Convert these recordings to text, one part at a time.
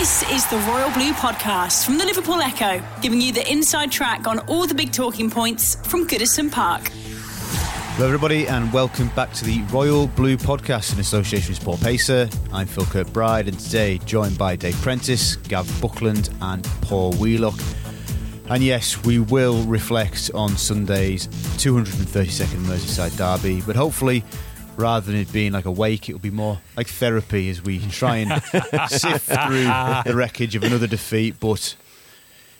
This is the Royal Blue Podcast from the Liverpool Echo, giving you the inside track on all the big talking points from Goodison Park. Hello, everybody, and welcome back to the Royal Blue Podcast in association with Sport Pacer. I'm Phil Kirkbride, and today joined by Dave Prentice, Gav Buckland, and Paul Wheelock. And yes, we will reflect on Sunday's 232nd Merseyside derby, but hopefully rather than it being like a wake, it'll be more like therapy as we try and sift through the wreckage of another defeat, but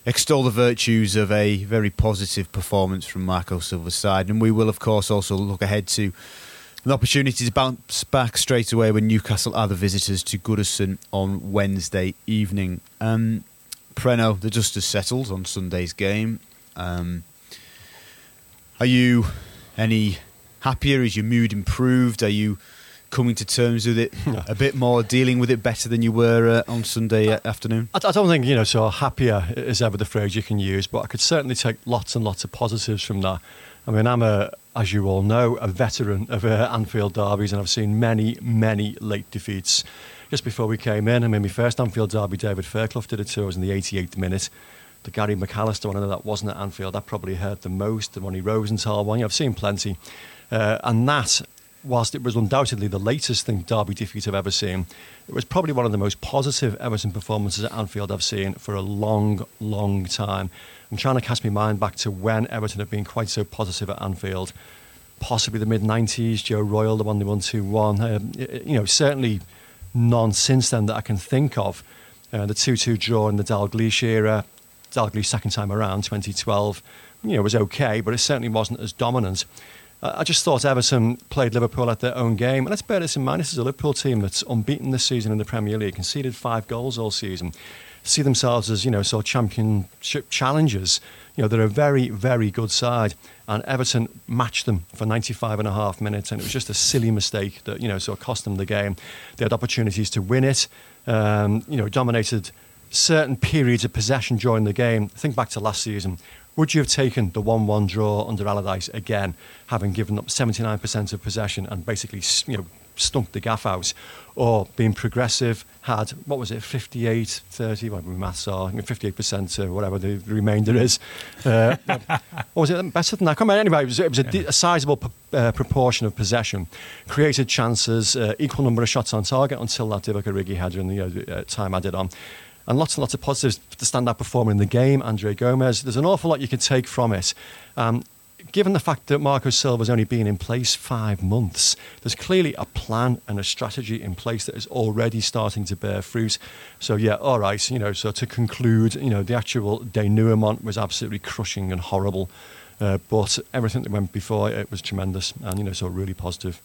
extol the virtues of a very positive performance from Marco Silva's side. And we will, of course, also look ahead to an opportunity to bounce back straight away when Newcastle are the visitors to Goodison on Wednesday evening. Um, Prenno, the dust has settled on Sunday's game. Um, are you any happier? Is your mood improved? Are you coming to terms with it a bit more, dealing with it better than you were uh, on Sunday afternoon? I, I, don't think, you know, so happier is ever the phrase you can use, but I could certainly take lots and lots of positives from that. I mean, I'm a, as you all know, a veteran of uh, Anfield derbies, and I've seen many, many late defeats. Just before we came in, I mean, my first Anfield derby, David Fairclough did it to us in the 88th minute. The Gary McAllister one, I know that wasn't at Anfield, that probably hurt the most. The Ronnie Rosenthal one, I've seen plenty. Uh, and that, whilst it was undoubtedly the latest thing Derby defeat I've ever seen, it was probably one of the most positive Everton performances at Anfield I've seen for a long, long time. I'm trying to cast my mind back to when Everton have been quite so positive at Anfield. Possibly the mid 90s, Joe Royle, the one they won 2 1. Um, you know, certainly none since then that I can think of. Uh, the 2 2 draw in the Dalglish era, Dalglish second time around, 2012, you know, was okay, but it certainly wasn't as dominant. I just thought Everton played Liverpool at their own game. And let's bear this in mind this is a Liverpool team that's unbeaten this season in the Premier League, conceded five goals all season, see themselves as, you know, sort of championship challengers. You know, they're a very, very good side. And Everton matched them for 95 and a half minutes. And it was just a silly mistake that, you know, sort of cost them the game. They had opportunities to win it, um, you know, dominated certain periods of possession during the game. Think back to last season would you have taken the 1 1 draw under Allardyce again, having given up 79% of possession and basically you know, stumped the gaff out? Or being progressive, had, what was it, 58, 30, whatever maths are, 58% or whatever the remainder is. Uh, or was it better than that? Come on, anyway, it was, it was a, a sizable uh, proportion of possession, created chances, uh, equal number of shots on target until that Divock Origi header in the uh, time added on and lots and lots of positives. The standout performer in the game, Andre Gomes. There's an awful lot you can take from it. Um, given the fact that Marco Silva's only been in place five months, there's clearly a plan and a strategy in place that is already starting to bear fruit. So yeah, all right, you know. So to conclude, you know, the actual denouement was absolutely crushing and horrible, uh, but everything that went before it was tremendous, and you know, so really positive.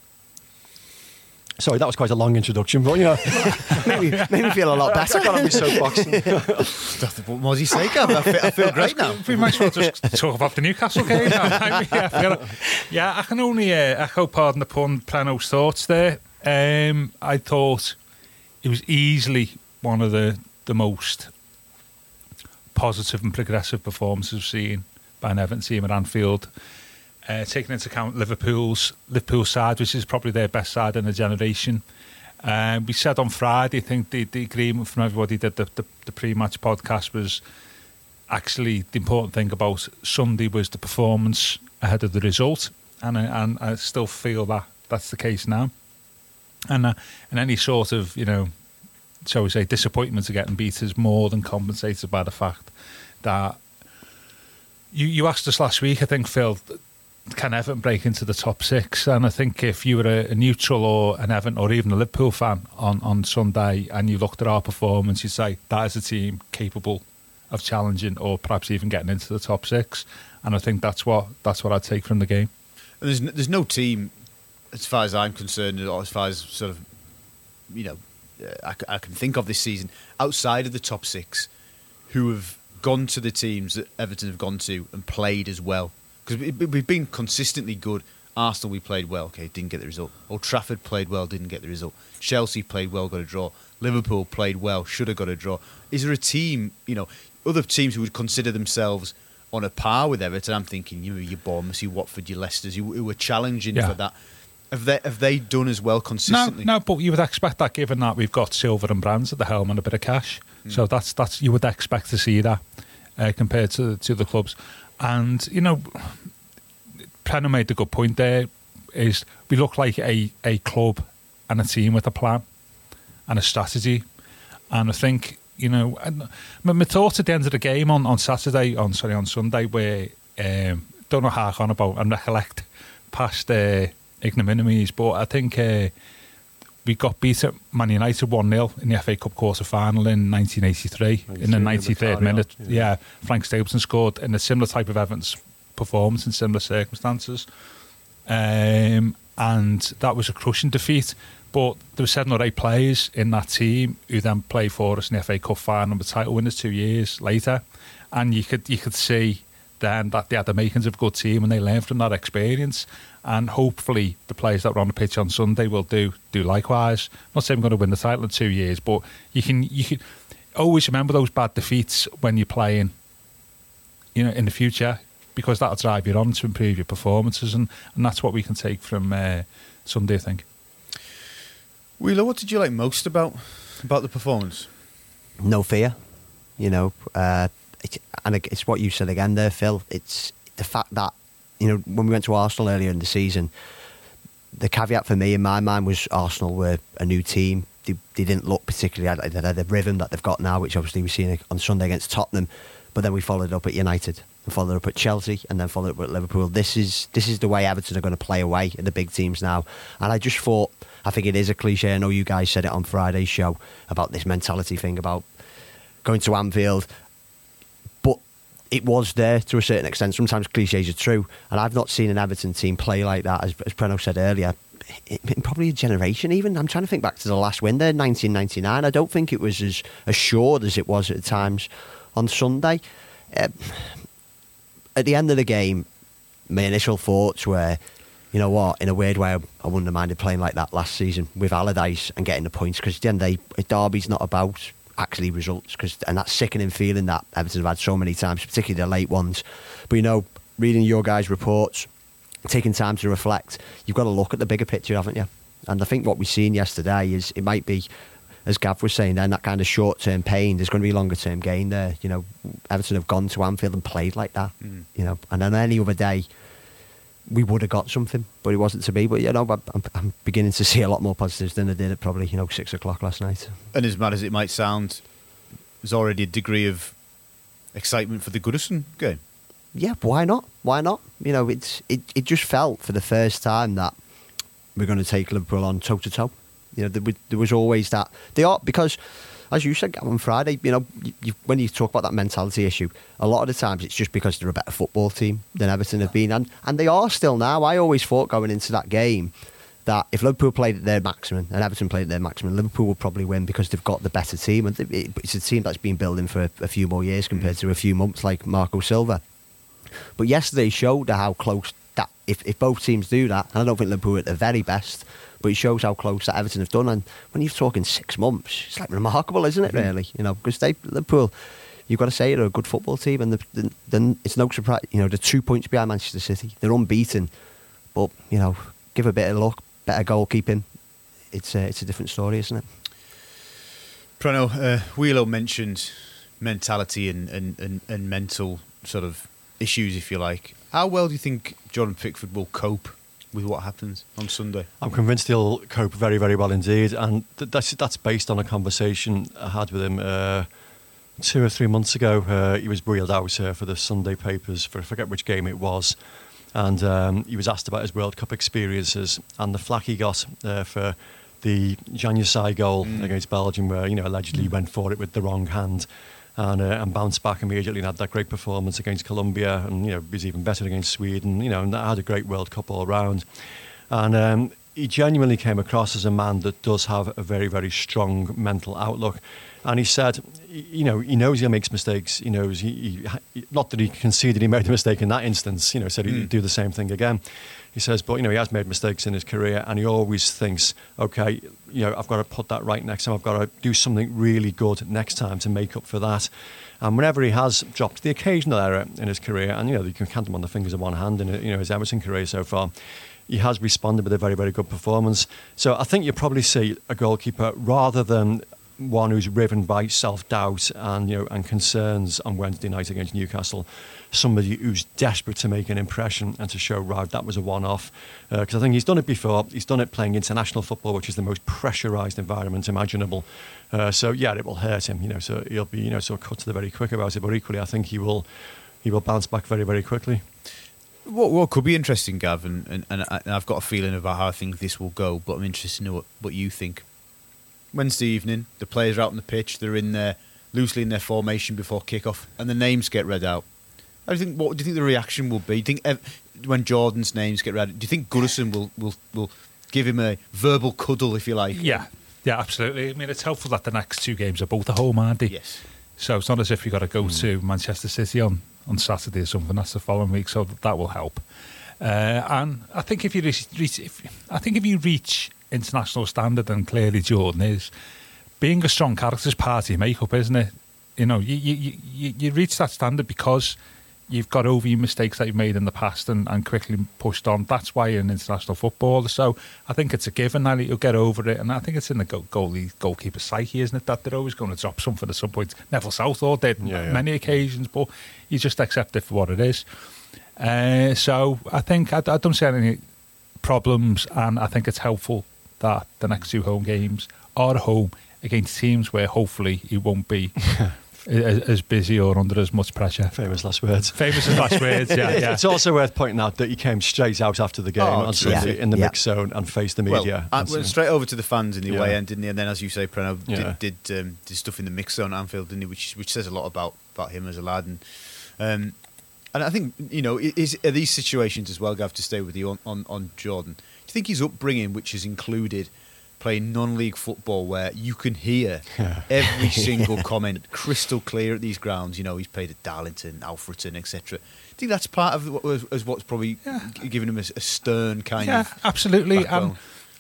Sorry, that was quite a long introduction, but you know, made, me, made me feel a lot better. I got on my soapbox. what was he saying? I feel, I feel great now. We might as well just talk about the Newcastle game yeah, yeah, I can only uh, echo, pardon the pun, Prenno's thoughts there. Um, I thought it was easily one of the, the most positive and progressive performances we've seen by an Everton team at Anfield uh, taking into account Liverpool's Liverpool side, which is probably their best side in a generation. Um, we said on Friday, I think the, the agreement from everybody that the, the, the pre-match podcast was actually the important thing about Sunday was the performance ahead of the result, and and I still feel that that's the case now. And uh, and any sort of you know, shall we say, disappointment of getting beat is more than compensated by the fact that you you asked us last week, I think, Phil, can Everton break into the top six? And I think if you were a, a, neutral or an Everton or even a Liverpool fan on, on Sunday and you looked at our performance, you'd say that is a team capable of challenging or perhaps even getting into the top six. And I think that's what that's what I'd take from the game. There's there's no team, as far as I'm concerned, or as far as sort of you know uh, I, I can think of this season outside of the top six who have gone to the teams that Everton have gone to and played as well. Because we, we've been consistently good. Arsenal, we played well, okay, didn't get the result. Old Trafford played well, didn't get the result. Chelsea played well, got a draw. Liverpool played well, should have got a draw. Is there a team, you know, other teams who would consider themselves on a par with Everton? I'm thinking, you know, your Bournemouth, your Watford, your Leicesters, who, who were challenging Yeah. for that. Have they have they done as well No, consistently? no, but you would expect that given that we've got Silva and Brands at the helm and a bit of cash. So that's that's you would expect to see that uh, compared to to the clubs. And you know, Prenno made a good point there. Is we look like a a club and a team with a plan and a strategy, and I think you know, and my, my thoughts at the end of the game on on Saturday, on sorry on Sunday, where um, don't know how on about and recollect past uh, ignominies, but I think. Uh, we got beat at Man United 1 0 in the FA Cup quarter final in 1983 in the 93rd Vicario, minute. yeah. Yeah. Frank Stapleton scored in a similar type of Everton's performance in similar circumstances. Um, and that was a crushing defeat. But there were seven or eight players in that team who then played for us in the FA Cup final and were title winners two years later. And you could you could see then that they had the makings of a good team and they learned from that experience. And hopefully the players that were on the pitch on Sunday will do do likewise. not saying we're going to win the title in two years, but you can you can always remember those bad defeats when you're playing you know, in the future because that'll drive you on to improve your performances, and, and that's what we can take from uh, Sunday, I think. Wheeler, what did you like most about about the performance? no fear, you know. Uh, it, and it's what you said again there, Phil. It's the fact that, you know, when we went to Arsenal earlier in the season, the caveat for me in my mind was Arsenal were a new team. They, they didn't look particularly at they had the rhythm that they've got now, which obviously we've seen on Sunday against Tottenham. But then we followed up at United and followed up at Chelsea and then followed up at Liverpool. This is this is the way Everton are going to play away at the big teams now. And I just thought, I think it is a cliche. I know you guys said it on Friday's show about this mentality thing about going to Anfield. It was there to a certain extent. Sometimes cliches are true. And I've not seen an Everton team play like that, as, as Prenno said earlier, in, probably a generation even. I'm trying to think back to the last win there, 1999. I don't think it was as assured as it was at times on Sunday. Uh, at the end of the game, my initial thoughts were, you know what, in a weird way, I, I wouldn't have minded playing like that last season with Allardyce and getting the points because at the end of the day, Derby's not about actually results cause, and that sickening feeling that Everton have had so many times, particularly the late ones. But you know, reading your guys' reports, taking time to reflect, you've got to look at the bigger picture, haven't you? And I think what we've seen yesterday is it might be, as Gav was saying, then that kind of short term pain. There's going to be longer term gain there. You know, Everton have gone to Anfield and played like that. Mm. You know, and on any other day, we would have got something, but it wasn't to be. But you know, I'm, I'm- beginning to see a lot more positives than I did at probably you know six o'clock last night. And as mad as it might sound, there's already a degree of excitement for the Goodison game. yeah, why not? Why not? You know, it's it, it just felt for the first time that we're going to take Liverpool on toe to toe. You know, there, was- there was always that they are because, as you said on Friday, you know, you, you, when you talk about that mentality issue, a lot of the times it's just because they're a better football team than Everton have been, and and they are still now. I always thought going into that game. That if Liverpool played at their maximum and Everton played at their maximum, Liverpool will probably win because they've got the better team. And it's a team that's been building for a, a few more years compared to a few months, like Marco Silva. But yesterday showed how close that if, if both teams do that, and I don't think Liverpool are at the very best, but it shows how close that Everton have done. And when you're talking six months, it's like remarkable, isn't it? Really, you know, because they Liverpool, you've got to say they're a good football team, and the- the- then it's no surprise. You know, they're two points behind Manchester City. They're unbeaten, but you know, give a bit of luck, better goalkeeping. It's a, it's a different story, isn't it? Prenno, uh, Wheelo mentioned mentality and, and, and, and mental sort of issues, if you like. How well do you think Jordan Pickford will cope with what happens on Sunday? I'm convinced he'll cope very, very well indeed, and th- that's that's based on a conversation I had with him uh, two or three months ago. Uh, he was wheeled out uh, for the Sunday papers for I forget which game it was, and um, he was asked about his World Cup experiences and the flack he got uh, for the Januzaj goal against Belgium, where you know allegedly he went for it with the wrong hand. And, uh, and bounced back immediately and had that great performance against Colombia and you know was even better against Sweden you know and had a great World Cup all round and um, he genuinely came across as a man that does have a very, very strong mental outlook. And he said, you know, he knows he makes mistakes. He knows he, he not that he conceded he made a mistake in that instance. You know, said he'd do the same thing again. He says, but you know, he has made mistakes in his career, and he always thinks, okay, you know, I've got to put that right next time. I've got to do something really good next time to make up for that. And whenever he has dropped the occasional error in his career, and you know, you can count them on the fingers of one hand in you know his Everton career so far, he has responded with a very, very good performance. So I think you probably see a goalkeeper rather than one who's riven by self-doubt and you know and concerns on Wednesday night against Newcastle. Somebody who's desperate to make an impression and to show right that was a one-off because uh, I think he's done it before. He's done it playing international football, which is the most pressurised environment imaginable. Uh, so yeah, it will hurt him. You know, so he'll be you know sort of cut to the very quick about it. But equally, I think he will he will bounce back very very quickly. What, what could be interesting, Gav, and, and, and I've got a feeling about how I think this will go, but I'm interested to know what, what you think. Wednesday evening, the players are out on the pitch, they're in there loosely in their formation before kick-off, and the names get read out. I think. What do you think the reaction will be? Do you think when Jordan's names get read, do you think Goodison will will will give him a verbal cuddle, if you like? Yeah, yeah, absolutely. I mean, it's helpful that the next two games are both at home, aren't they? Yes. So it's not as if you've got to go mm. to Manchester City on on Saturday or something. That's the following week, so that will help. Uh, and I think if you reach, reach if, I think if you reach international standard, and clearly Jordan is being a strong character is part of your makeup, isn't it? You know, you you, you, you reach that standard because you've got over your mistakes that you've made in the past and, and quickly pushed on. That's why you're an international footballer. So I think it's a given that you'll get over it. And I think it's in the goalie goalkeeper psyche, isn't it? That they're always going to drop something at some point. Neville Southall did yeah, yeah. many occasions, but you just accept it for what it is. Uh, so I think I, I, don't see any problems, and I think it's helpful that the next two home games are home against teams where hopefully he won't be as busy or under as much pressure. Famous last words. Famous last words. Yeah, yeah. It's also worth pointing out that he came straight out after the game oh, on Sunday yeah. in the yeah. mix zone and faced the media. Well, went straight over to the fans in the yeah. away end, didn't he? And then, as you say, Prenno did did, um, did, stuff in the mix zone at Anfield, didn't he? Which which says a lot about about him as a lad and. Um, and I think you know, is are these situations as well, Gav, to stay with you on, on, on Jordan? Think his upbringing, which has included playing non-league football, where you can hear every single comment crystal clear at these grounds? You know, he's played at Darlington, Alfreton, etc. I think that's part of what was, what's probably yeah. giving him a, a, stern kind yeah, of yeah, absolutely, and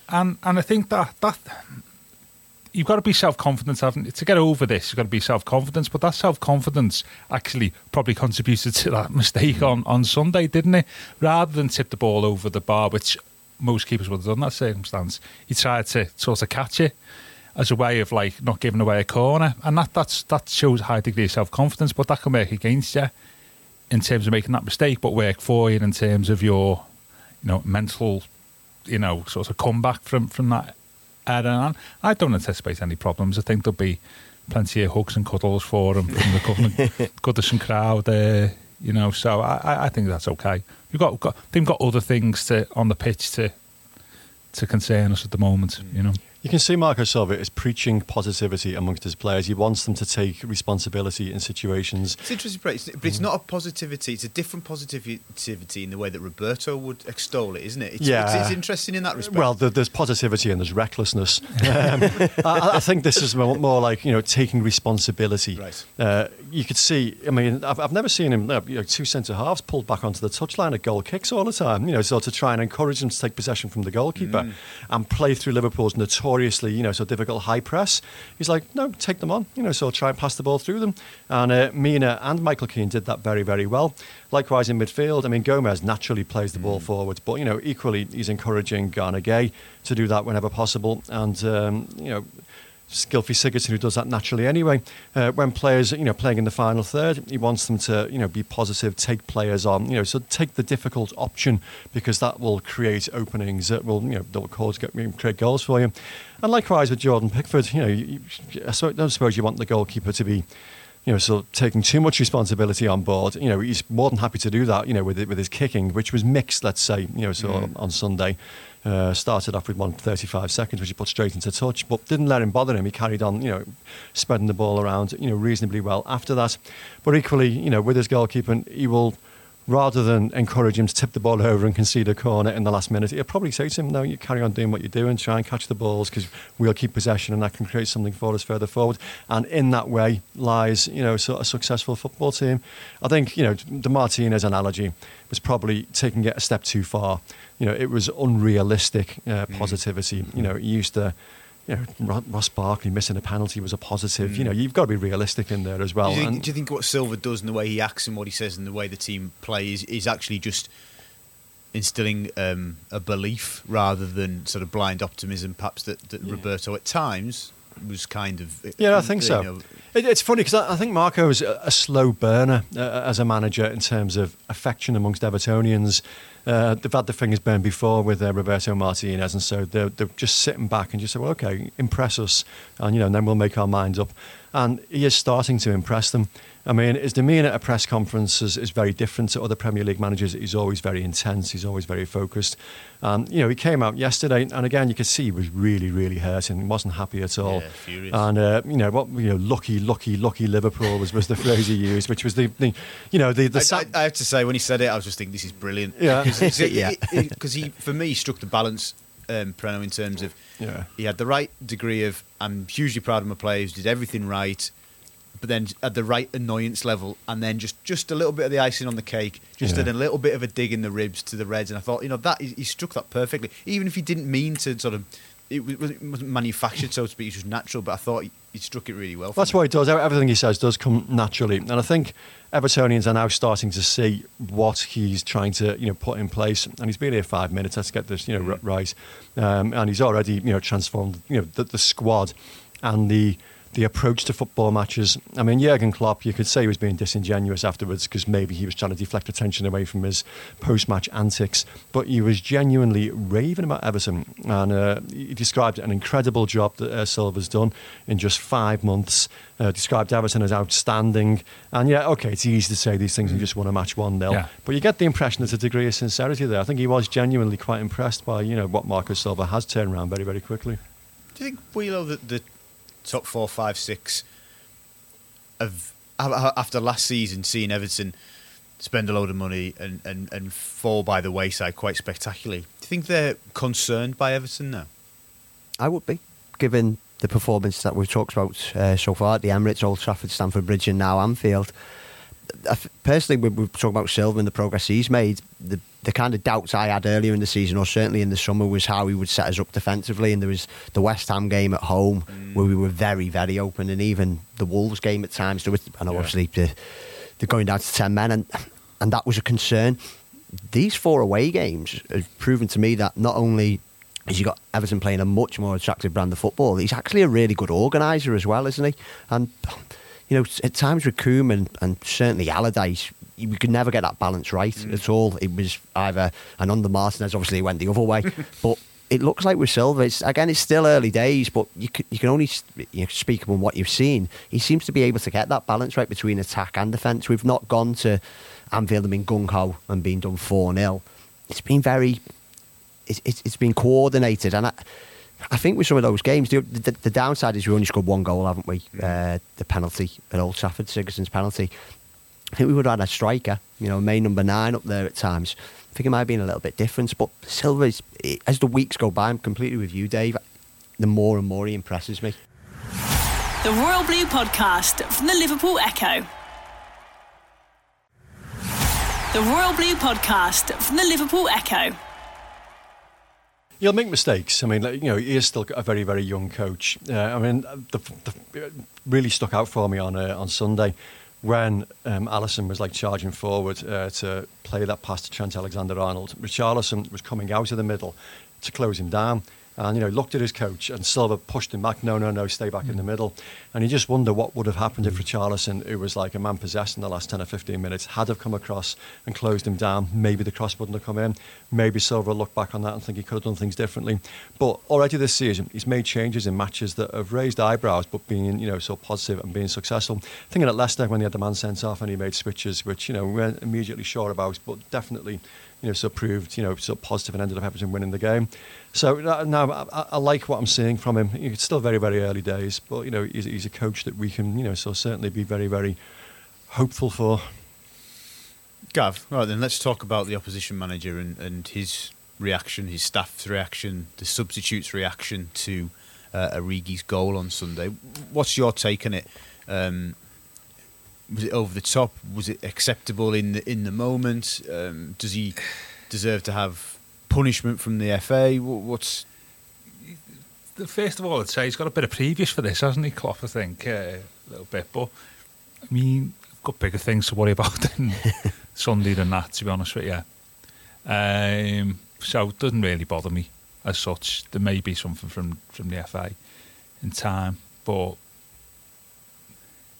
and and I think that that you've got to be self confident, haven't you? To get over this, you've got to be self confidence. But that self confidence actually probably contributed to that mistake hmm. on, on Sunday, didn't it? Rather than tip the ball over the bar, which most keepers would have done that circumstance, he tried to sort of catch it as a way of like not giving away a corner, and that that's that shows a high degree of self confidence. But that can work against you in terms of making that mistake, but work for you in terms of your you know mental you know sort of comeback from from that and I don't anticipate any problems. I think there'll be plenty of hugs and cuddles for him from the Goodison crowd. Uh, you know, so I, I think that's okay. We've got, got they've got other things to on the pitch to to concern us at the moment. You know. You can see Marco Silva is preaching positivity amongst his players. He wants them to take responsibility in situations. It's interesting, but it's, not a positivity. It's a different positivity in the way that Roberto would extol it, isn't it? It's, yeah. It's, it's interesting in that respect. Well, there's positivity and there's recklessness. um, I, I, think this is more, more, like you know taking responsibility. Right. Uh, you could see. I mean, I've, I've never seen him. You know, two centre halves pulled back onto the touchline at goal kicks all the time. You know, so to try and encourage them to take possession from the goalkeeper mm. and play through Liverpool's notorious notoriously, you know, so difficult high press. He's like, no, take them on, you know, so try and pass the ball through them. And uh, Mina and Michael Keane did that very, very well. Likewise in midfield, I mean, Gomes naturally plays the ball mm. forwards, but, you know, equally he's encouraging Gana Gueye to do that whenever possible. And, um, you know, Gylfi Sigurdsson who does that naturally anyway. Uh, when players, you know, playing in the final third, he wants them to, you know, be positive, take players on, you know, so take the difficult option because that will create openings that will, you know, that will cause create goals for you. And likewise with Jordan Pickford, you know, you, I don't suppose you want the goalkeeper to be you know, so taking too much responsibility on board. You know, he's more than happy to do that. You know, with with his kicking, which was mixed, let's say, you know, so mm. on, on Sunday. Uh, started off with one 35 seconds, which he put straight into touch, but didn't let him bother him. He carried on, you know, spreading the ball around, you know, reasonably well after that. But equally, you know, with his goalkeeping, he will rather than encourage him to tip the ball over and concede a corner in the last minute, he'll probably say to him, "No, you carry on doing what you're doing. Try and catch the balls because we'll keep possession, and that can create something for us further forward." And in that way lies, you know, a successful football team. I think, you know, the Martinez analogy was probably taking it a step too far. You know, it was unrealistic uh, mm. positivity. Mm. You know, he used to you know, Ross Barkley missing a penalty was a positive. Mm. You know, you've got to be realistic in there as well. Do you, think, do you, think, what Silva does and the way he acts and what he says and the way the team plays is actually just instilling um, a belief rather than sort of blind optimism, perhaps that, that yeah. Roberto at times was kind of. Yeah, I think so. Know. It, it's funny because I, I, think Marco is a, a slow burner uh, as a manager in terms of affection amongst Evertonians. Uh, they've had the fingers burned before with uh, Roberto Martinez, and so they're, they're just sitting back and just say, "Well, okay, impress us," and you know, and then we'll make our minds up. And he is starting to impress them. I mean, his demeanour at a press conferences is very different to other Premier League managers. He's always very intense. He's always very focused. Um, you know, he came out yesterday, and again, you could see he was really, really hurting. He wasn't happy at all. Yeah, furious. And uh, you know, what you know, lucky, lucky, lucky Liverpool was, was the phrase he used, which was the, the you know, the. the I, I, I, have to say, when he said it, I was just thinking, this is brilliant. Yeah, because yeah. he, for me, struck the balance. Um, Prenno in terms of yeah. he had the right degree of I'm hugely proud of my players, did everything right but then at the right annoyance level, and then just just a little bit of the icing on the cake, just yeah. a little bit of a dig in the ribs to the Reds, and I thought, you know, that he, struck that perfectly, even if he didn't mean to sort of. It, was, it wasn't manufactured, so to speak. It was natural, but I thought he, he struck it really well. That's me. what he does. Everything he says does come naturally, and I think Evertonians are now starting to see what he's trying to, you know, put in place. And he's been here five minutes. Let's get this, you know, mm. right. Um, and he's already, you know, transformed, you know, the, the squad and the the approach to football matches. I mean, Jurgen Klopp, you could say he was being disingenuous afterwards because maybe he was trying to deflect attention away from his post-match antics, but he was genuinely raving about Everton, and uh, he described an incredible job that uh, Silva's done in just five months. Uh, described Everton as outstanding, and yeah, okay, it's easy to say these things and just won a match one 0 yeah. but you get the impression there's a degree of sincerity there. I think he was genuinely quite impressed by you know what Marcus Silva has turned around very very quickly. Do you think Wheelo that the top four, five, six of after last season, seeing Everton spend a load of money and, and, and fall by the wayside quite spectacularly. Do you think they're concerned by Everton now? I would be, given the performance that we've talked about uh, so far at the Emirates, Old Trafford, Stamford Bridge, and now Anfield personally, we are talking about Silva and the progress he's made, the the kind of doubts I had earlier in the season, or certainly in the summer, was how he would set us up defensively. And there was the West Ham game at home mm. where we were very, very open, and even the Wolves game at times. There was, and yeah. obviously the, they're going down to ten men, and and that was a concern. These four away games have proven to me that not only has he got Everton playing a much more attractive brand of football, he's actually a really good organiser as well, isn't he? And you know, at times with Koeman and certainly Allardyce, we could never get that balance right mm. at all. It was either, and under Martinez, obviously, it went the other way. but it looks like with Silva, it's, again, it's still early days, but you can, you can only you know, speak on what you've seen. He seems to be able to get that balance right between attack and defence. We've not gone to Anfield and been gung ho and been done 4 0. It's been very, it's, it's been coordinated. And I, I think with some of those games, the, the, the downside is we only scored one goal, haven't we? Uh, the penalty at Old Trafford, Sigurdsson's penalty. I think we would have had a striker, you know, main number nine up there at times. I think it might have been a little bit different. But Silva, is, as the weeks go by, I'm completely with you, Dave. The more and more he impresses me. The Royal Blue Podcast from the Liverpool Echo. The Royal Blue Podcast from the Liverpool Echo. He'll make mistakes. I mean, you know, he is still a very, very young coach. Uh, I mean, the, the, really stuck out for me on uh, on Sunday when um, Alisson was like charging forward uh, to play that pass to Trent Alexander-Arnold. Richarlison was coming out of the middle to close him down and you know looked at his coach and Silva pushed him back. No, no, no, stay back mm. in the mm. middle. And you just wonder what would have happened if Richarlison, who was like a man possessed in the last ten or fifteen minutes, had have come across and closed him down. Maybe the cross wouldn't have come in. Maybe Silva looked back on that and think he could have done things differently. But already this season, he's made changes in matches that have raised eyebrows, but being you know so positive and being successful. Thinking at Leicester when he had the man sent off and he made switches, which you know we weren't immediately sure about, but definitely you know, so proved, you know, so positive and ended up Everton winning the game. So now I, I, like what I'm seeing from him. It's still very, very early days, but you know, he's, he's a coach that we can, you know, so certainly be very, very hopeful for. Gav, right then, let's talk about the opposition manager and, and his reaction, his staff's reaction, the substitutes' reaction to uh, Origi's goal on Sunday. What's your take on it? Um, was it over the top? Was it acceptable in the in the moment? Um, does he deserve to have punishment from the FA? What's The- First of all, I'd say he's got a bit of previous for this, hasn't he, Klopp? I think uh, a little bit, but I mean, I've got bigger things to worry about than Sunday than that. To be honest with you, um, so it doesn't really bother me as such. There may be something from from the FA in time, but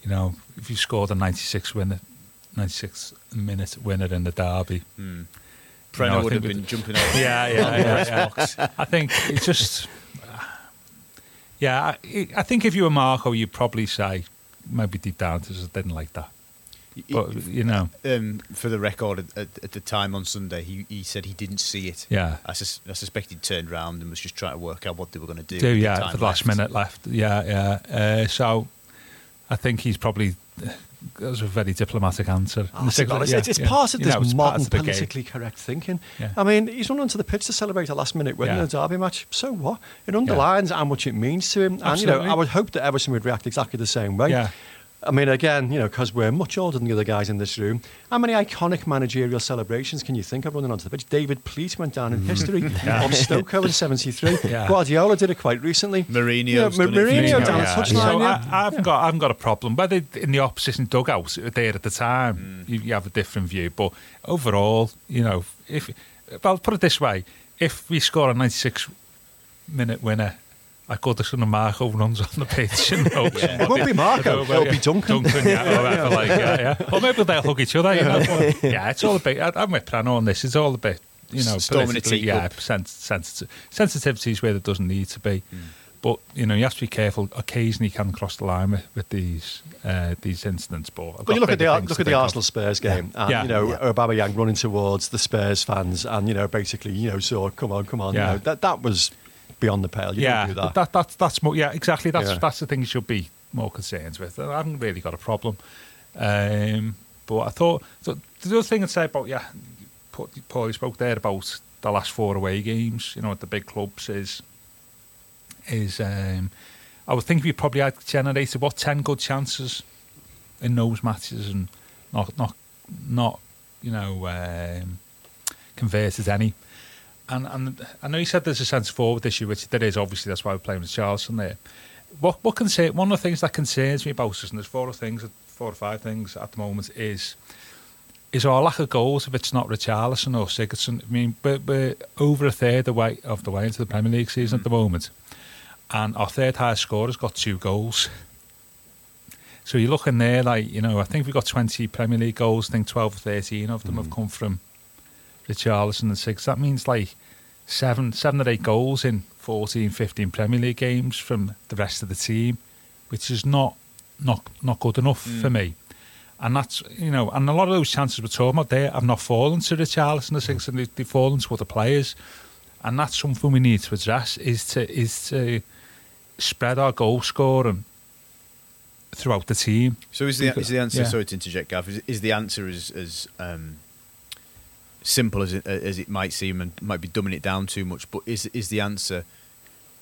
you know, if you scored a 96 winner, 96 minute winner in the derby, hmm. You Brenner know, I would have think been jumping out? yeah, yeah, yeah, yeah. I think it's just, yeah. I, I think if you were Marco, you'd probably say maybe deep down, I just didn't like that. But you know, um, for the record, at, at, at the time on Sunday, he, he said he didn't see it. yeah, I, sus- I suspect he turned round and was just trying to work out what they were going to do. do with the yeah for the last left. minute left. Yeah, yeah. Uh, so I think he's probably. That was a very diplomatic answer. Oh, be Yeah, it's, it's yeah. part of You this know, modern of the game. politically correct thinking. Yeah. I mean, he's run onto the pitch to celebrate a last minute win in a derby match. So what? It underlines how much it means to him. And, you know, I would hope that Everton would react exactly the same way. Yeah. I mean, again, you know, because we're much older than the other guys in this room, how many iconic managerial celebrations can you think of running onto the pitch? David Pleat went down in history on Stoke in 73. Mm. Yeah. Guardiola did it quite recently. Mourinho's Yeah, done it a few Mourinho times. down Yeah. touchline. So yeah. I, I haven't got I haven't got a problem. Whether in the opposition dugout there at the time, you, you have a different view. But overall, you know, if well, put it this way: if we score a 96 minute winner. I call this when Marco runs on the pitch. You know, It won't be Marco, it'll be Duncan. Duncan, yeah, or whatever, like, yeah, yeah. Or maybe they'll hug each other. You know, yeah, it's all a bit. I- I'm with Prenno on this. It's all a bit, you know, Storm in a politically, yeah, teacup. sens- sensitive, sensitivities where there doesn't need to be. Hmm. But you know, you have to be careful. Occasionally, you can cross the line with, with these uh, these incidents. But, I've But you look at the look at the think of. Arsenal Spurs game, and Yeah. you know Yeah. Aubameyang running towards the Spurs fans, and you know basically you know so come on, come on, Yeah. you know, that that was beyond the pale. You yeah, don't do that. that, that's that's more. Yeah, exactly. That's Yeah. that's the thing you should be more concerned with. I haven't really got a problem. Um, but I thought the, the other thing I'd say about yeah, Paul Paul, you spoke there about the last four away games. You know, at the big clubs is is um, I would think we probably had generated what ten good chances in those matches and not not not you know um, converted any. And and I know you said there's a centre forward issue, which there is. Obviously, that's why we're playing with Charleston there. What what concern? One of the things that concerns me about us, and there's four things, four or five things at the moment, is is our lack of goals. If it's not Richarlison or Sigurdsson, I mean, we're, we're over a third away of the way into the Premier League season at the hmm. moment, and our third highest scorer's got two goals. So you're looking there, like you know, I think we've got 20 Premier League goals. I think 12 or 13 of them have hmm. come from Richarlison and six. That means like seven, seven or eight goals in 14, 15 Premier League games from the rest of the team, which is not not not good enough for me. And that's you know, and a lot of those chances we're talking about there have not fallen to Richarlison and six, and they, they've fallen to other players. And that's something we need to address is to is to spread our goal scoring throughout the team. So is the is the answer? Yeah. Sorry to interject, Gav. Is, is the answer as as um, simple as it as it might seem, and might be dumbing it down too much? But is is the answer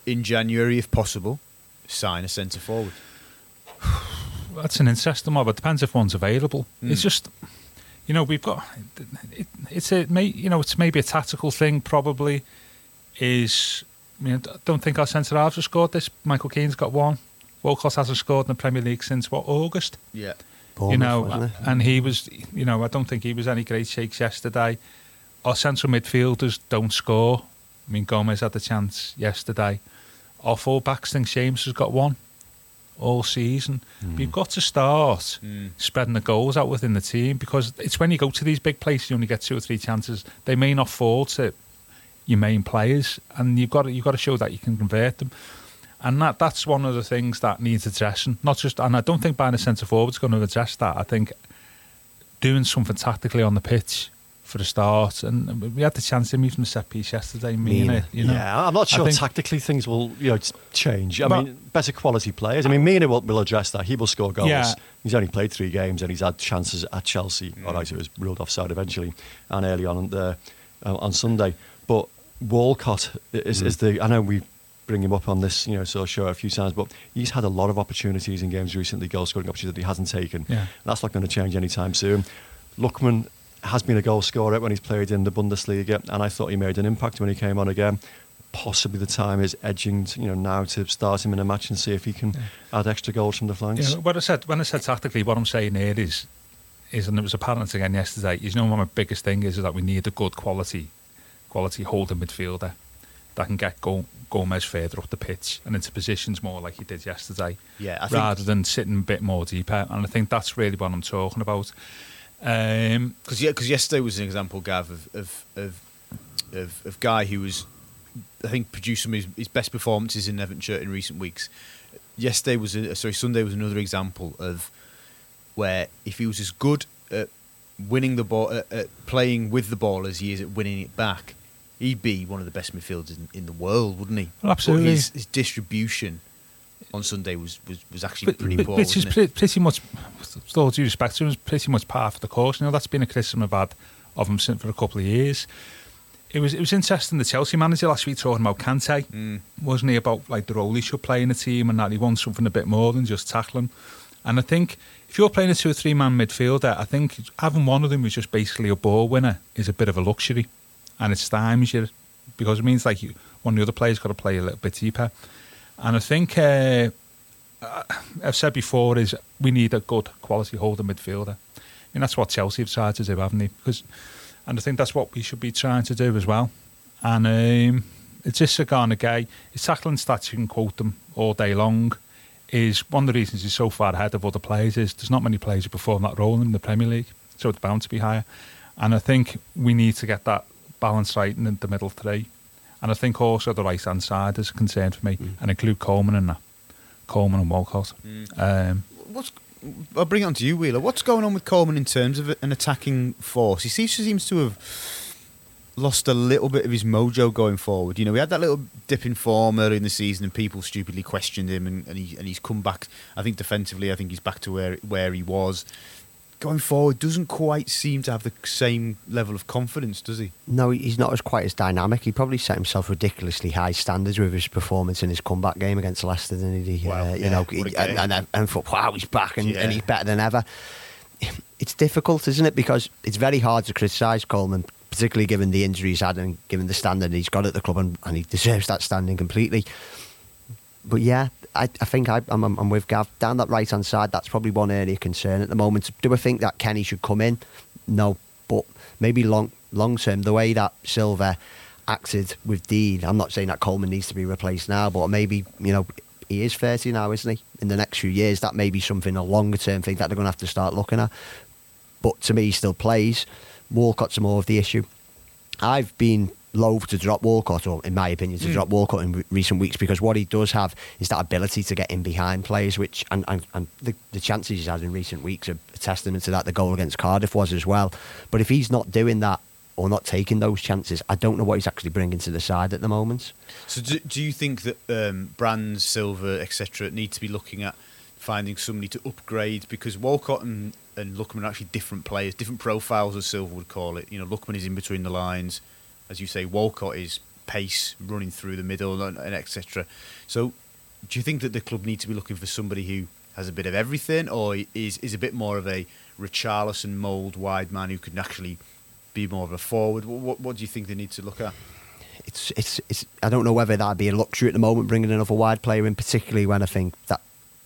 in January, if possible, sign a centre forward? That's an interesting one, but it depends if one's available. Hmm. It's just, you know, we've got. It, it's a, may, you know, it's maybe a tactical thing. Probably is. I mean, I don't think our centre halves have scored this. Michael Keane's got one. Walcott hasn't scored in the Premier League since what August. Yeah. You know, wasn't and he was. You know, I don't think he was any great shakes yesterday. Our central midfielders don't score. I mean, Gomes had the chance yesterday. Our full backs think James has got one all season. Hmm. You've got to start hmm. spreading the goals out within the team because it's when you go to these big places you only get two or three chances. They may not fall to your main players, and you've got to, you've got to show that you can convert them. And that that's one of the things that needs addressing. Not just, and I don't think buying a centre forward is going to address that. I think doing something tactically on the pitch for a start. And we had the chance to meet from the set piece yesterday. Me and Mina. it, you know. Yeah, I'm not sure think- tactically things will you know change. I But- mean, better quality players. I mean, Mina will, will address that. He will score goals. Yeah. He's only played three games and he's had chances at Chelsea. All right, it was ruled offside eventually and early on the, uh, on Sunday. But Walcott is, is the. I know we bring him up on this, you know, sort of show a few times, but he's had a lot of opportunities in games recently, goal scoring opportunities that he hasn't taken. Yeah. That's not going to change anytime soon. Lookman has been a goal scorer when he's played in the Bundesliga, and I thought he made an impact when he came on again. Possibly the time is edging, you know, now to start him in a match and see if he can add extra goals from the flanks. Yeah, what I said when I said tactically, what I'm saying here is, is and it was apparent again yesterday. You know, my biggest thing is, is that we need a good quality, quality holding midfielder that can get Go- Gomes further up the pitch and into positions more like he did yesterday, Yeah, I think rather than sitting a bit more deeper. And I think that's really what I'm talking about. Um, because yeah, because yesterday was an example, Gav, of of of of, of guy who was, I think, produced some of his, his best performances in Everton in recent weeks. Yesterday was a, sorry, Sunday was another example of where if he was as good at winning the ball, at, at playing with the ball as he is at winning it back, he'd be one of the best midfielders in, in the world, wouldn't he? Well, absolutely. His, his distribution on Sunday was, was, was actually but- pretty but- poor. which is wasn't pre- pretty much, with all due respect to him, is pretty much par for the course. You know, that's been a criticism I've had of him since for a couple of years. It was it was interesting. The Chelsea manager last week talking about Kante, Mm. wasn't he? About like the role he should play in the team and that he wants something a bit more than just tackling. And I think if you're playing a two or three man midfielder, I think having one of them who's just basically a ball winner is a bit of a luxury, and it stymies you because it means like you, one of the other players got to play a little bit deeper. And I think uh, I've said before is we need a good quality holding midfielder. And that's what Chelsea have tried to do, haven't they? Because, and I think that's what we should be trying to do as well. And um, it's just Sagana Gueye. His tackling stats, you can quote them all day long, is one of the reasons he's so far ahead of other players is there's not many players who perform that role in the Premier League, so it's bound to be higher. And I think we need to get that balance right in the middle three. And I think also the right hand side is a concern for me, and include Coleman in that. Coleman and Walcott. Um, What's I'll bring it on to you, Wheeler. What's going on with Coleman in terms of an attacking force? He seems, seems to have lost a little bit of his mojo going forward. You know, we had that little dip in form early in the season, and people stupidly questioned him, and, and, he, and he's come back. I think defensively, I think he's back to where where he was. Going forward, doesn't quite seem to have the same level of confidence, does he? No, he's not as quite as dynamic. He probably set himself ridiculously high standards with his performance in his comeback game against Leicester, didn't he? Wow, uh, yeah, you know, what a game. and, and, and thought, wow, he's back and, Yeah. and he's better than ever. It's difficult, isn't it? Because it's very hard to criticise Coleman, particularly given the injuries he's had and given the standard he's got at the club, and, and he deserves that standing completely. But yeah, I, I think I, I'm, I'm with Gav. Down that right hand side, that's probably one area concern at the moment. Do I think that Kenny should come in? No, but maybe long long term, the way that Silva acted with Digne, I'm not saying that Coleman needs to be replaced now, but maybe you know he is 30 now, isn't he? In the next few years, that may be something a longer term thing that they're going to have to start looking at. But to me, he still plays. Walcott's more of the issue. I've been loath to drop Walcott, or in my opinion, to drop Walcott in re- recent weeks because what he does have is that ability to get in behind players, which and, and, and the, the chances he's had in recent weeks are a testament to that. The goal against Cardiff was as well. But if he's not doing that or not taking those chances, I don't know what he's actually bringing to the side at the moment. So, do, do you think that um, Brands, Silva, etc., need to be looking at finding somebody to upgrade? Because Walcott and, and Lookman are actually different players, different profiles, as Silva would call it. You know, Lookman is in between the lines, as you say. Walcott is pace, running through the middle, and, and etc. So, do you think that the club need to be looking for somebody who has a bit of everything, or is is a bit more of a Richarlison mould wide man who can actually be more of a forward? What, what, do you think they need to look at? it's it's it's I don't know whether that'd be a luxury at the moment bringing another wide player in, particularly when I think that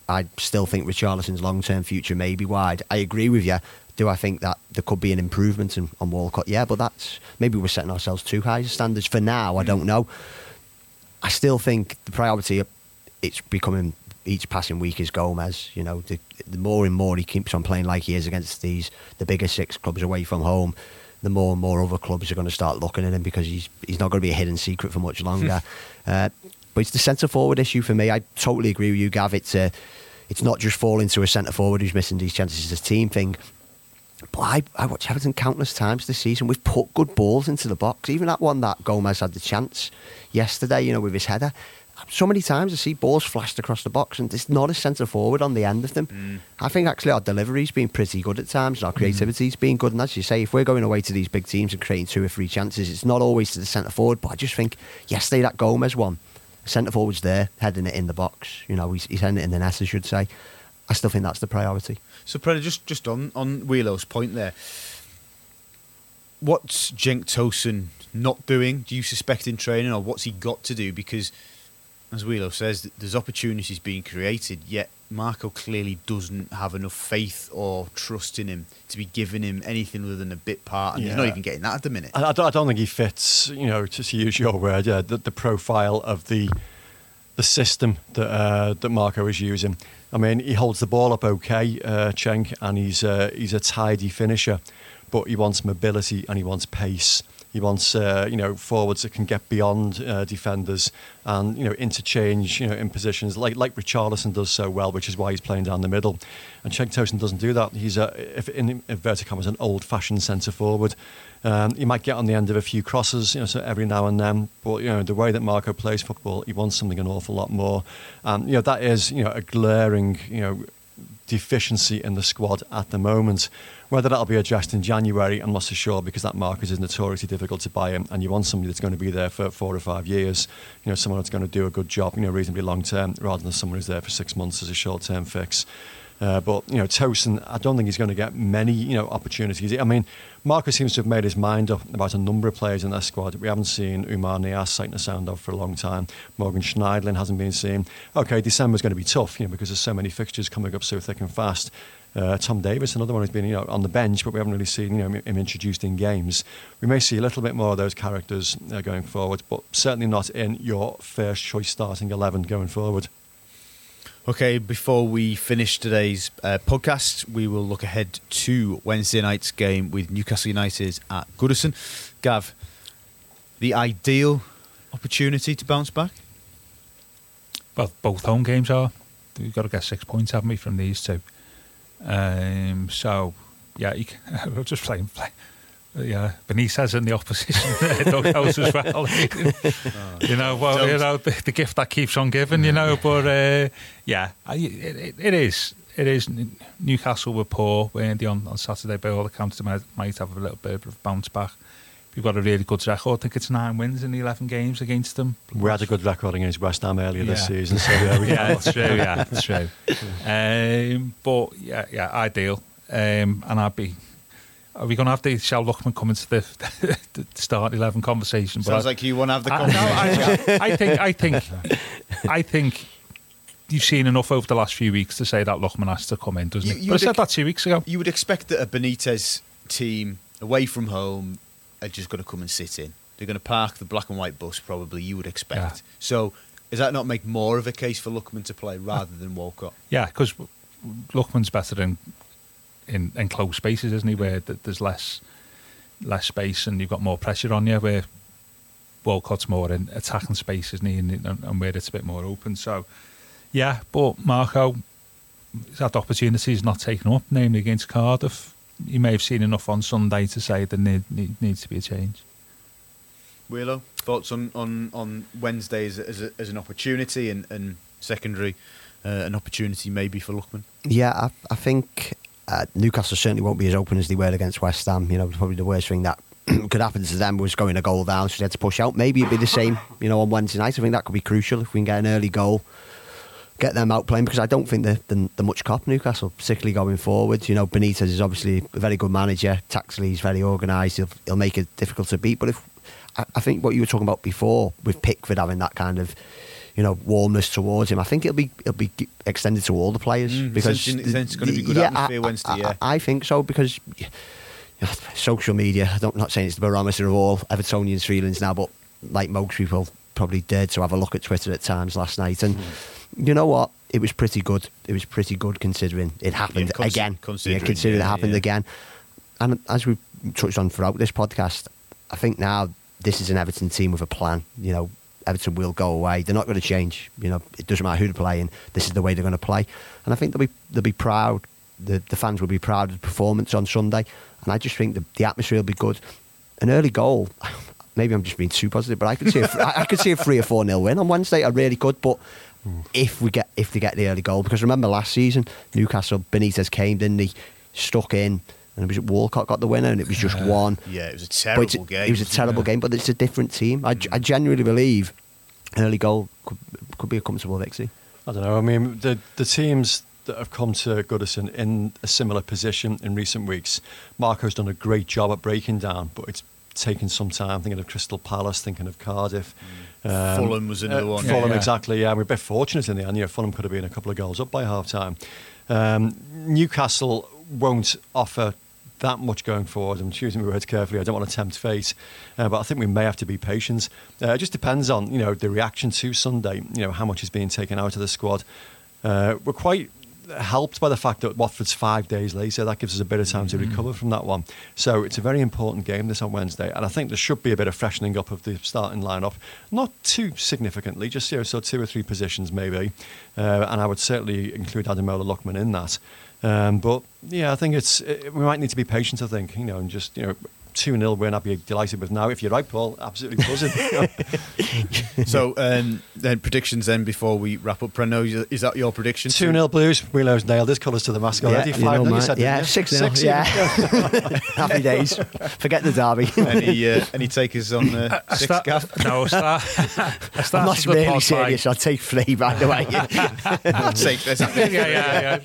I still think Richarlison's long term future may be wide. I agree with you. Do I think that there could be an improvement in, on Walcott? Yeah, but that's maybe we're setting ourselves too high standards for now. I don't know. I still think the priority it's becoming each passing week is Gomes. You know, the, the more and more he keeps on playing like he is against these the bigger six clubs away from home, the more and more other clubs are going to start looking at him because he's he's not going to be a hidden secret for much longer. uh, but it's the centre forward issue for me. I totally agree with you, Gav. It's uh, it's not just falling to a centre forward who's missing these chances. It's a team thing. But I, I watched Everton countless times this season. We've put good balls into the box. Even that one that Gomes had the chance yesterday, you know, with his header. So many times I see balls flashed across the box and there's not a centre forward on the end of them. Mm. I think actually our delivery's been pretty good at times and our creativity's been good. And as you say, if we're going away to these big teams and creating two or three chances, it's not always to the centre forward. But I just think yesterday that Gomes one, centre forward's there, heading it in the box. You know, he's, he's heading it in the net, I should say. I still think that's the priority. So, Preda, just just on on Wheelo's point there, what's Cenk Tosun not doing? Do you suspect in training, or what's he got to do? Because, as Wheelo says, there's opportunities being created, yet Marco clearly doesn't have enough faith or trust in him to be giving him anything other than a bit part, and he's not even getting that at the minute. I, I don't, I don't think he fits, you know, to, to use your word, yeah, the, the profile of the the system that uh, that Marco is using. I mean, he holds the ball up okay, uh, Cenk, and he's uh, he's a tidy finisher, but he wants mobility and he wants pace. He wants, uh, you know, forwards that can get beyond uh, defenders and you know interchange, you know, in positions like like Richarlison does so well, which is why he's playing down the middle. And Cenk Tosun doesn't do that. He's a, if in inverted commas, an old-fashioned centre forward. Um, he might get on the end of a few crosses, you know, so every now and then. But you know, the way that Marco plays football, he wants something an awful lot more. And you know, that is you know a glaring you know deficiency in the squad at the moment. Whether that'll be addressed in January, I'm not so sure because that market is notoriously difficult to buy him, and you want somebody that's going to be there for four or five years. You know, someone that's going to do a good job, you know, reasonably long term, rather than someone who's there for six months as a short term fix. Uh, but you know, Tosun, I don't think he's going to get many you know opportunities. I mean, Marcus seems to have made his mind up about a number of players in that squad. We haven't seen Oumar Niasse sighting the sound of for a long time. Morgan Schneiderlin hasn't been seen. Okay, December's going to be tough, you know, because there's so many fixtures coming up so thick and fast. Uh, Tom Davies, another one who's been you know on the bench, but we haven't really seen you know him introduced in games. We may see a little bit more of those characters uh, going forward, but certainly not in your first choice starting eleven going forward. Okay, before we finish today's uh, podcast, we will look ahead to Wednesday night's game with Newcastle United at Goodison. Gav, the ideal opportunity to bounce back? Well, both home games are. We've got to get six points, haven't we, from these two? Um, so, yeah, we're just playing. Play. Yeah, Benitez in the opposition dughouse as well. you know, well, you know, the, the, gift that keeps on giving. You know, but uh, yeah, I, it, it is. It is. Newcastle were poor, weren't they, on, on Saturday? By all accounts, they might, might have a little bit of bounce back. We've got a really good record. I think it's nine wins in the 11 games against them. We had a good record against West Ham earlier yeah. this season. So yeah, we yeah it's true. Yeah, it's true. Um, but yeah, yeah, ideal. Um, and I'd be. Are we going to have the Shell Lookman coming to the, the start eleven conversation? Sounds but like you want to have the I, conversation. no, I, I think. I think. I think. You've seen enough over the last few weeks to say that Lookman has to come in, doesn't You- it? you But I said that two weeks ago. You would expect that a Benitez team away from home are just going to come and sit in. They're going to park the black and white bus, probably. You would expect. Yeah. So, does that not make more of a case for Lookman to play rather than Walcott? Yeah, because Lookman's better in, in in close spaces, isn't he? Where th- there's less less space and you've got more pressure on you. Where Walcott's more in attacking space, isn't he? And, and, and where it's a bit more open. So, yeah, but Marco, he's had opportunities not taken up, namely against Cardiff. You may have seen enough on Sunday to say that there need, need, needs to be a change. Wheelo, thoughts on, on, on Wednesday as, as, a, as an opportunity and, and secondary, uh, an opportunity maybe for Lookman? Yeah, I, I think uh, Newcastle certainly won't be as open as they were against West Ham. You know, probably the worst thing that could happen to them was going a goal down, so they had to push out. Maybe it'd be the same, you know, on Wednesday night. I think that could be crucial if we can get an early goal, get them out playing because I don't think they're, they're, much cop Newcastle, particularly going forward. You know, Benitez is obviously a very good manager. Tactically, he's very organised. He'll, he'll make it difficult to beat. But if I, I think what you were talking about before with Pickford having that kind of you know warmness towards him. I think it'll be it'll be extended to all the players Mm, because essentially it's gonna be good yeah, atmosphere I, Wednesday, I, yeah. I, I think so because social media. I don't, I'm not saying it's the barometer of all Evertonians' feelings now, but like most people, probably dared to have a look at Twitter at times last night, and you know what? It was pretty good. It was pretty good considering it happened Yeah, consi- again. considering, yeah, considering yeah, it happened again. And as we touched on throughout this podcast, I think now this is an Everton team with a plan. You know, Everton will go away. They're not going to change. You know, it doesn't matter who they're playing. This is the way they're going to play. And I think they'll be they'll be proud the, the fans will be proud of the performance on Sunday. And I just think the, the atmosphere will be good. An early goal, maybe I'm just being too positive, but I could see a, I, I could see a three or four nil win on Wednesday. I really could, but. Hmm. If we get if they get the early goal, because remember last season Newcastle Benitez came, didn't he? Stuck in, and it was Walcott got the winner, and it was just one. Yeah, it was a terrible it's- game. It was a terrible it? game, but it's a different team. I, I genuinely believe an early goal could, could be a comfortable victory. I don't know. I mean, the the teams that have come to Goodison in a similar position in recent weeks, Marco's done a great job at breaking down, but it's taken some time. Thinking of Crystal Palace, thinking of Cardiff. Um, Fulham was another one. Fulham, Yeah, yeah. exactly. Yeah, we're a bit fortunate in the end. Yeah, Fulham could have been a couple of goals up by half time. Um, Newcastle won't offer that much going forward. I'm choosing my words carefully. I don't want to tempt fate, uh, but I think we may have to be patient. Uh, it just depends on you know the reaction to Sunday. You know how much is being taken out of the squad. Uh, we're quite helped by the fact that Watford's five days later. That gives us a bit of time to recover from that one. So it's a very important game this on Wednesday, and I think there should be a bit of freshening up of the starting lineup. Not too significantly, just you know, so two or three positions maybe, uh, and I would certainly include Ademola Lookman in that. Um, but yeah, I think it's it, we might need to be patient. I think you know, and just you know. 2 0 win, I'd be delighted with now. If you're right, Paul, absolutely buzzing. So um, then predictions then before we wrap up. Prenno, is- is that your prediction? 2 0 Blues. Wheelo's nailed his colours to the mask already. you 5 know, 0 you said, yeah, six nil. Six, Yeah, happy days. Forget the derby. any uh, any takers on uh, six Start- Gav? No, start. I I'm not the really serious. I'll take three by the way. I'll take this. yeah, yeah,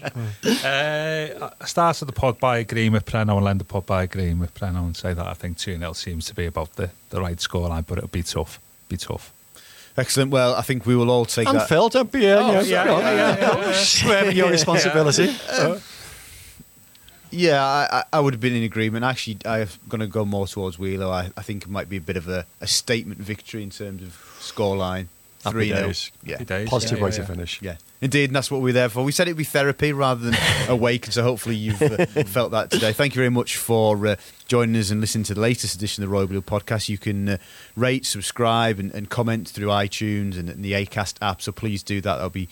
yeah. uh, I started the pod by agreeing with Prenno and end the pod by agreeing with Prenno and say that I think 2 0 seems to be about the, the right scoreline, but it'll be tough. Be tough. Excellent. Well, I think we will all take And that. Phil, don't be uh, Oh, you know, yeah, yeah, yeah, yeah. swearing your responsibility. Yeah, I, I- I would have been in agreement. Actually, I'm going to go more towards Wheeler. I, I think it might be a bit of a, a statement victory in terms of scoreline. Happy 3 0. days. Yeah. Happy days. Positive Yeah, way yeah, to yeah. finish. Yeah, indeed, and that's what we're there for. We said it'd be therapy rather than awake, so hopefully you've uh, felt that today. Thank you very much for uh, joining us and listening to the latest edition of the Royal Blue podcast. You can uh, rate, subscribe, and, and comment through iTunes and, and the Acast app. So please do that. That'll be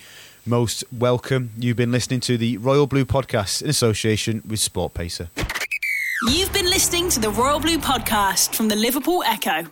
most welcome. You've been listening to the Royal Blue podcast in association with Sport Pacer. You've been listening to the Royal Blue podcast from the Liverpool Echo.